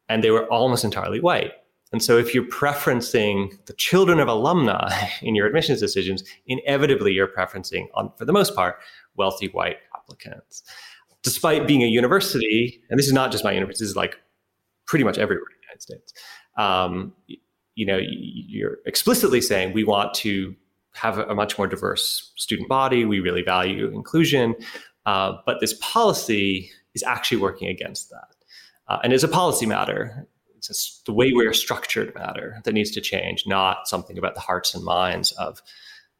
and they were almost entirely white. And so if you're preferencing the children of alumni in your admissions decisions, inevitably you're preferencing, on, for the most part, wealthy white applicants. Despite being a university, and this is not just my university, this is like pretty much everywhere in the United States. Um, you know, you're explicitly saying we want to have a much more diverse student body. We really value inclusion, uh, but this policy is actually working against that. Uh, and it's a policy matter it's just the way we're structured matter that needs to change, not something about the hearts and minds of,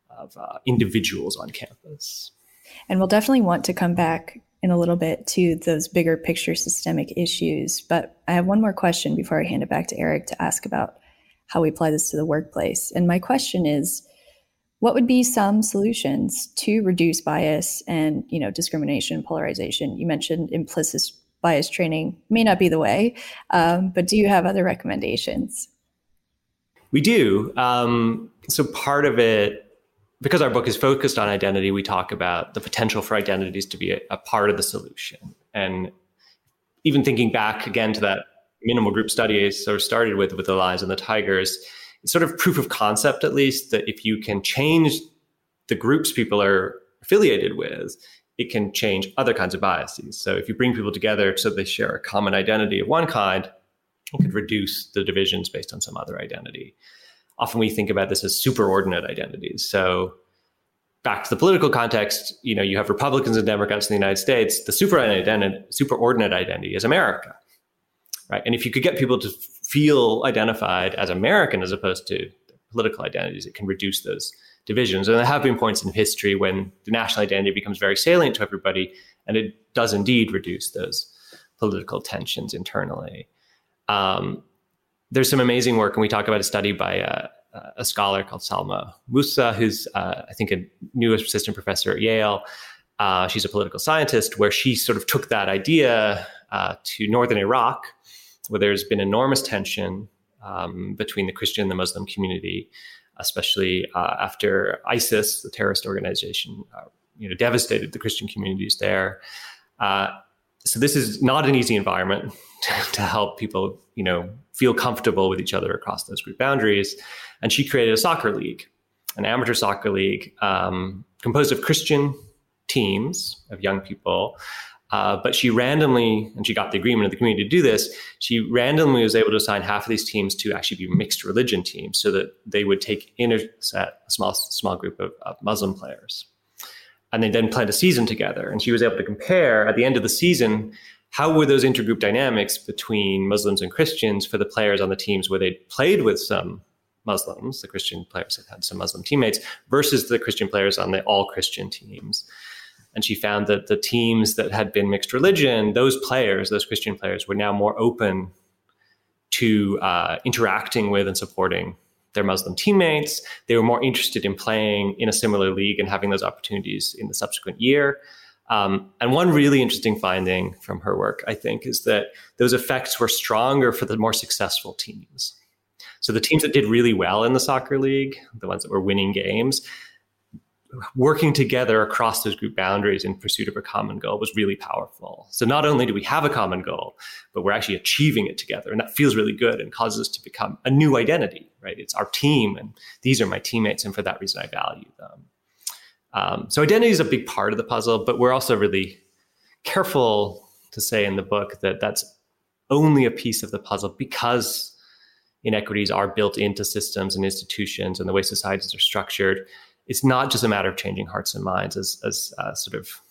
of uh, individuals on campus. And we'll definitely want to come back in a little bit to those bigger picture systemic issues. But I have one more question before I hand it back to Eric to ask about how we apply this to the workplace. And my question is, what would be some solutions to reduce bias and you know discrimination polarization you mentioned implicit bias training may not be the way. Um, but do you have other recommendations? We do. Um, so part of it, because our book is focused on identity, we talk about the potential for identities to be a, a part of the solution. And even thinking back again to that minimal group study I sort of started with with the lions and the tigers, it's sort of proof of concept at least that if you can change the groups people are affiliated with, it can change other kinds of biases. So if you bring people together so they share a common identity of one kind, it could reduce the divisions based on some other identity. Often we think about this as superordinate identities. So back to the political context, you know, you have Republicans and Democrats in the United States. The superordinate identity, superordinate identity is America, right? And if you could get people to feel identified as American as opposed to political identities, it can reduce those divisions. And there have been points in history when the national identity becomes very salient to everybody, and it does indeed reduce those political tensions internally. Um, there's some amazing work, and we talk about a study by a, a scholar called Salma Mousa, who's, uh, I think, a new assistant professor at Yale. Uh, she's a political scientist, where she sort of took that idea uh, to northern Iraq, where there's been enormous tension um, between the Christian and the Muslim community, especially uh, after ISIS, the terrorist organization, uh, you know, devastated the Christian communities there. So this is not an easy environment to, to help people, you know, feel comfortable with each other across those group boundaries. And she created a soccer league, an amateur soccer league um, composed of Christian teams of young people. Uh, but she randomly, and she got the agreement of the community to do this, she randomly was able to assign half of these teams to actually be mixed religion teams so that they would take in a, set, a small, small group of, of Muslim players. And they then played a season together. And she was able to compare at the end of the season how were those intergroup dynamics between Muslims and Christians for the players on the teams where they played with some Muslims, the Christian players had had some Muslim teammates, versus the Christian players on the all Christian teams. And she found that the teams that had been mixed religion, those players, those Christian players, were now more open to uh, interacting with and supporting their Muslim teammates. They were more interested in playing in a similar league and having those opportunities in the subsequent year. Um, and one really interesting finding from her work, I think, is that those effects were stronger for the more successful teams. So the teams that did really well in the soccer league, the ones that were winning games, working together across those group boundaries in pursuit of a common goal was really powerful. So not only do we have a common goal, but we're actually achieving it together. And that feels really good and causes us to become a new identity, right? It's our team and these are my teammates. And for that reason, I value them. Um, so identity is a big part of the puzzle, but we're also really careful to say in the book that that's only a piece of the puzzle because inequities are built into systems and institutions and the way societies are structured. It's not just a matter of changing hearts and minds, as, as uh, sort of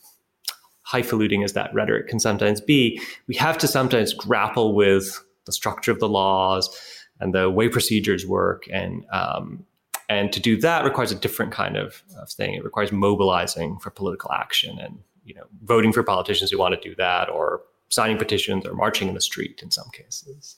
highfalutin as that rhetoric can sometimes be. We have to sometimes grapple with the structure of the laws and the way procedures work and um, and to do that requires a different kind of, of thing. It requires mobilizing for political action and you know voting for politicians who want to do that, or signing petitions, or marching in the street in some cases.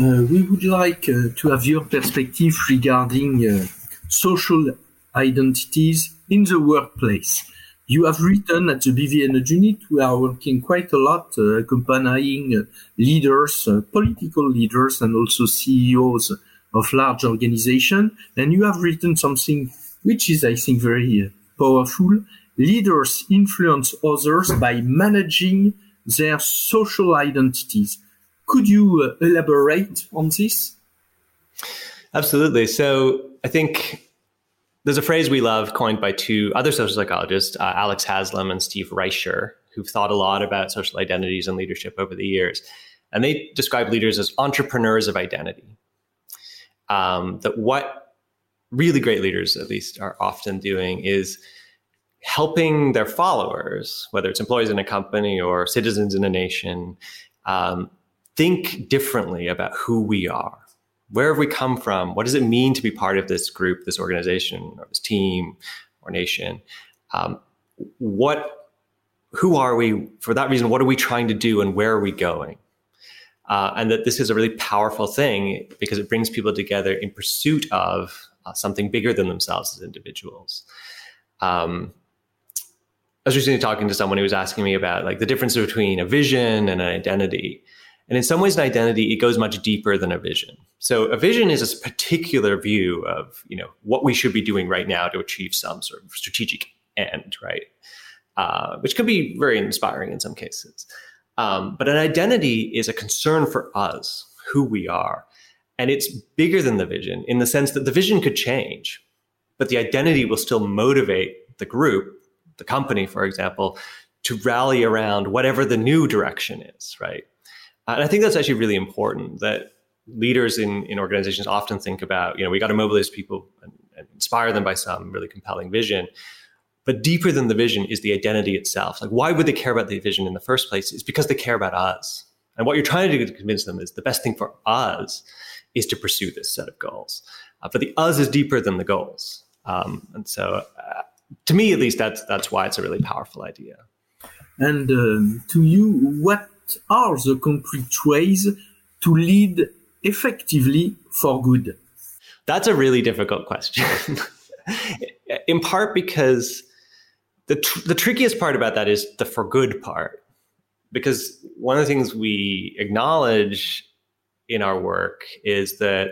Uh, we would like uh, to have your perspective regarding uh, social identities in the workplace. You have written at the BVA Nudge Unit, we are working quite a lot uh, accompanying uh, leaders, uh, political leaders, and also CEOs of large organizations. And you have written something which is, I think, very uh, powerful. Leaders influence others by managing their social identities. Could you uh, elaborate on this? Absolutely. So I think there's a phrase we love coined by two other social psychologists, uh, Alex Haslam and Steve Reicher, who've thought a lot about social identities and leadership over the years. And they describe leaders as entrepreneurs of identity um, that what really great leaders, at least, are often doing is helping their followers, whether it's employees in a company or citizens in a nation, um, think differently about who we are. Where have we come from? What does it mean to be part of this group, this organization, or this team or nation? Um, what, who are we? For that reason, what are we trying to do, and where are we going? uh, and that this is a really powerful thing because it brings people together in pursuit of uh, something bigger than themselves as individuals. Um, I was recently talking to someone who was asking me about like the difference between a vision and an identity. And in some ways, an identity it goes much deeper than a vision. So a vision is a particular view of you know what we should be doing right now to achieve some sort of strategic end, right? Uh, which can be very inspiring in some cases. Um, but an identity is a concern for us, who we are. And it's bigger than the vision in the sense that the vision could change, but the identity will still motivate the group, the company, for example, to rally around whatever the new direction is, right? And I think that's actually really important that leaders in, in organizations often think about, you know, we got to mobilize people and, and inspire them by some really compelling vision. But deeper than the vision is the identity itself. Like, why would they care about the vision in the first place? Is because they care about us. And what you're trying to do to convince them is the best thing for us is to pursue this set of goals. Uh, but the us is deeper than the goals. Um, and so, uh, to me at least, that's that's why it's a really powerful idea. And um, to you, what are the concrete ways to lead effectively for good? That's a really difficult question. in part because the tr- the trickiest part about that is the for good part because one of the things we acknowledge in our work is that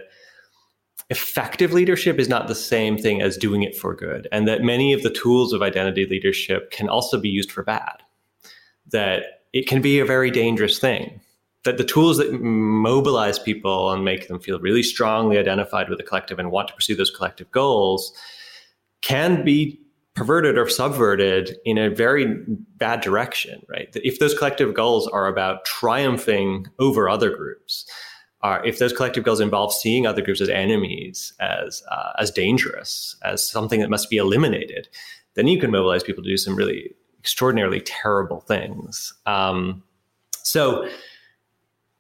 effective leadership is not the same thing as doing it for good, and that many of the tools of identity leadership can also be used for bad. That it can be a very dangerous thing. That the tools that mobilize people and make them feel really strongly identified with the collective and want to pursue those collective goals can be perverted or subverted in a very bad direction, right? If those collective goals are about triumphing over other groups, are if those collective goals involve seeing other groups as enemies, as uh, as dangerous, as something that must be eliminated, then you can mobilize people to do some really extraordinarily terrible things. Um, so,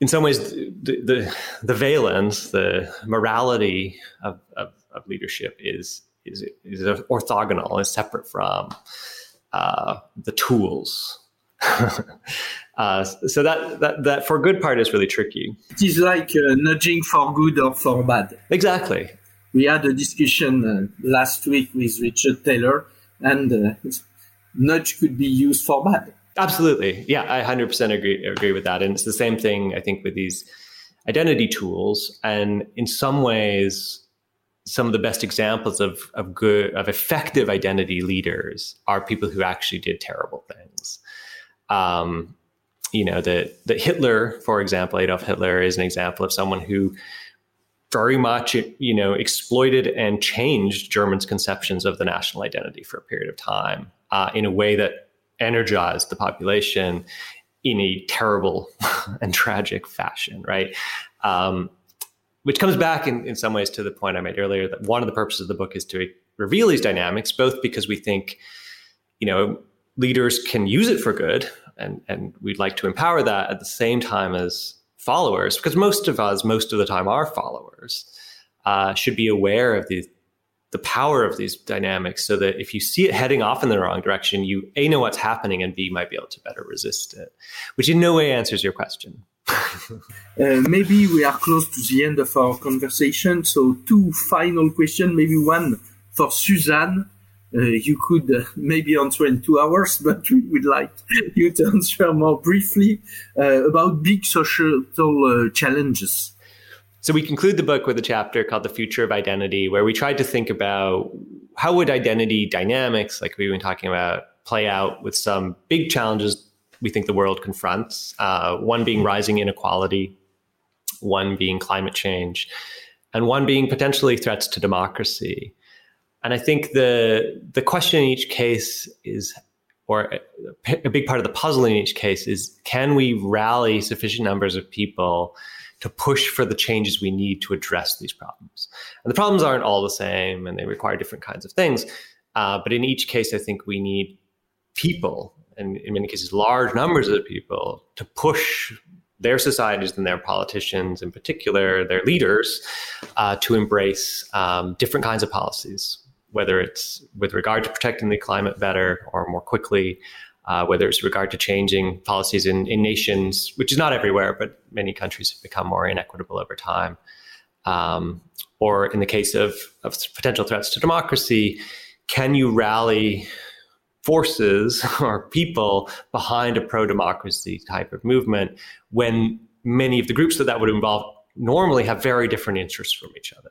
in some ways, the the, the valence, the morality of, of, of leadership is is is orthogonal, is separate from uh, the tools. uh, so that, that that for good part is really tricky. It is like uh, nudging for good or for bad. Exactly. We had a discussion uh, last week with Richard Thaler, and uh, nudge could be used for bad. Absolutely, yeah, I hundred percent agree agree with that, and it's the same thing I think with these identity tools, and in some ways some of the best examples of, of good of effective identity leaders are people who actually did terrible things. Um, you know that that Hitler, for example, Adolf Hitler is an example of someone who very much you know exploited and changed Germans' conceptions of the national identity for a period of time uh, in a way that energized the population in a terrible and tragic fashion, right? Um, which comes back in, in some ways to the point I made earlier that one of the purposes of the book is to reveal these dynamics, both because we think, you know, leaders can use it for good, and and we'd like to empower that at the same time as followers, because most of us, most of the time, are followers, uh, should be aware of the the power of these dynamics, so that if you see it heading off in the wrong direction, you a know what's happening, and b might be able to better resist it, which in no way answers your question. uh, maybe we are close to the end of our conversation. So, two final questions. Maybe one for Suzanne. Uh, you could uh, maybe answer in two hours, but we would like you to answer more briefly uh, about big societal uh, challenges. So we conclude the book with a chapter called "The Future of Identity," where we tried to think about how would identity dynamics, like we've been talking about, play out with some big challenges we think the world confronts. Uh, one being rising inequality, one being climate change, and one being potentially threats to democracy. And I think the the question in each case is, or a big part of the puzzle in each case is, can we rally sufficient numbers of people to push for the changes we need to address these problems? And the problems aren't all the same, and they require different kinds of things. Uh, but in each case, I think we need people and in many cases large numbers of people to push their societies and their politicians in particular their leaders uh, to embrace um, different kinds of policies whether it's with regard to protecting the climate better or more quickly uh, whether it's regard to changing policies in, in nations which is not everywhere but many countries have become more inequitable over time. Um, or in the case of, of potential threats to democracy can you rally forces or people behind a pro democracy type of movement when many of the groups that that would involve normally have very different interests from each other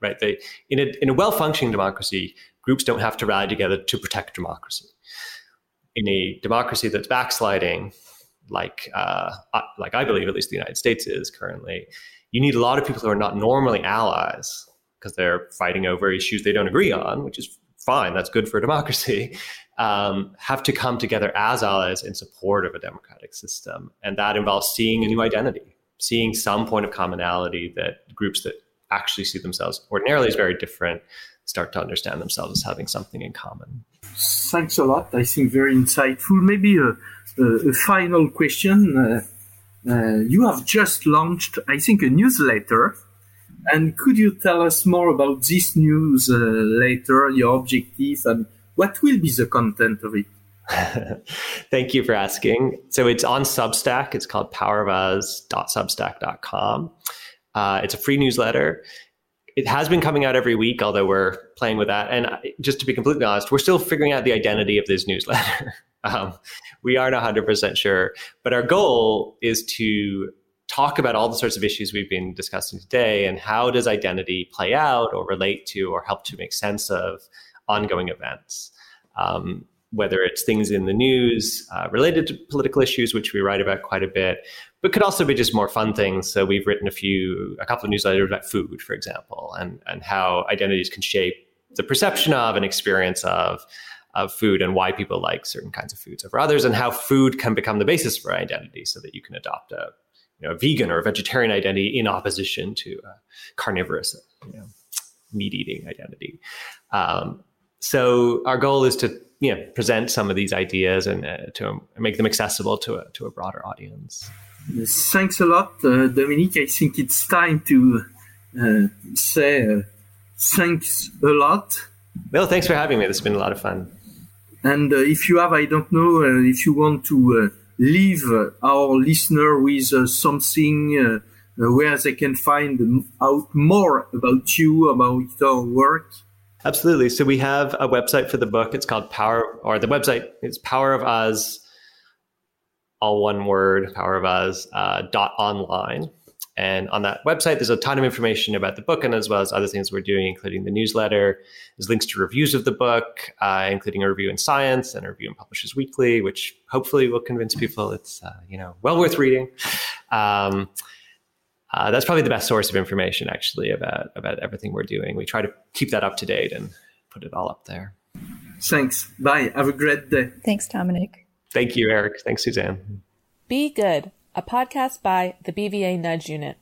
right? They in a, in a well-functioning democracy groups don't have to rally together to protect democracy in a democracy that's backsliding like uh, like i believe at least the united states is currently you need a lot of people who are not normally allies because they're fighting over issues they don't agree on which is fine that's good for democracy um, have to come together as allies in support of a democratic system. And that involves seeing a new identity, seeing some point of commonality that groups that actually see themselves ordinarily as very different start to understand themselves as having something in common. Thanks a lot. I think very insightful. Maybe a, a, a final question. Uh, uh, you have just launched, I think, a newsletter. And could you tell us more about this newsletter, your objectives, and what will be the content of it? Thank you for asking. So it's on Substack. It's called powerofus.substack.com. Uh, it's a free newsletter. It has been coming out every week, although we're playing with that. And just to be completely honest, we're still figuring out the identity of this newsletter. Um, we aren't 100% sure. But our goal is to talk about all the sorts of issues we've been discussing today and how does identity play out or relate to or help to make sense of ongoing events. Um, whether it's things in the news uh, related to political issues, which we write about quite a bit, but could also be just more fun things. So we've written a few, a couple of newsletters about food, for example, and and how identities can shape the perception of and experience of of food and why people like certain kinds of foods over others, and how food can become the basis for identity, so that you can adopt a you know, a vegan or a vegetarian identity in opposition to a carnivorous, you know, meat eating identity. Um, so our goal is to you know present some of these ideas and uh, to make them accessible to a, to a broader audience. Thanks a lot, uh, Dominique. I think it's time to uh, say uh, thanks a lot. Well, thanks for having me. This has been a lot of fun. And uh, if you have, I don't know, uh, if you want to leave our listener with something where they can find out more about you, about your work. Absolutely. So we have a website for the book. It's called Power, or the website is Power of Us, all one word, Power of Us uh, dot online. And on that website, there's a ton of information about the book and as well as other things we're doing, including the newsletter. There's links to reviews of the book, uh, including a review in Science and a review in Publishers Weekly, which hopefully will convince people it's uh, you know well worth reading. Um, uh, that's probably the best source of information actually about about everything we're doing. We try to keep that up to date and put it all up there. Thanks. Bye. Have a great day. Thanks, Dominic. Thank you, Eric. Thanks, Suzanne. Be Good, a podcast by the BVA Nudge Unit.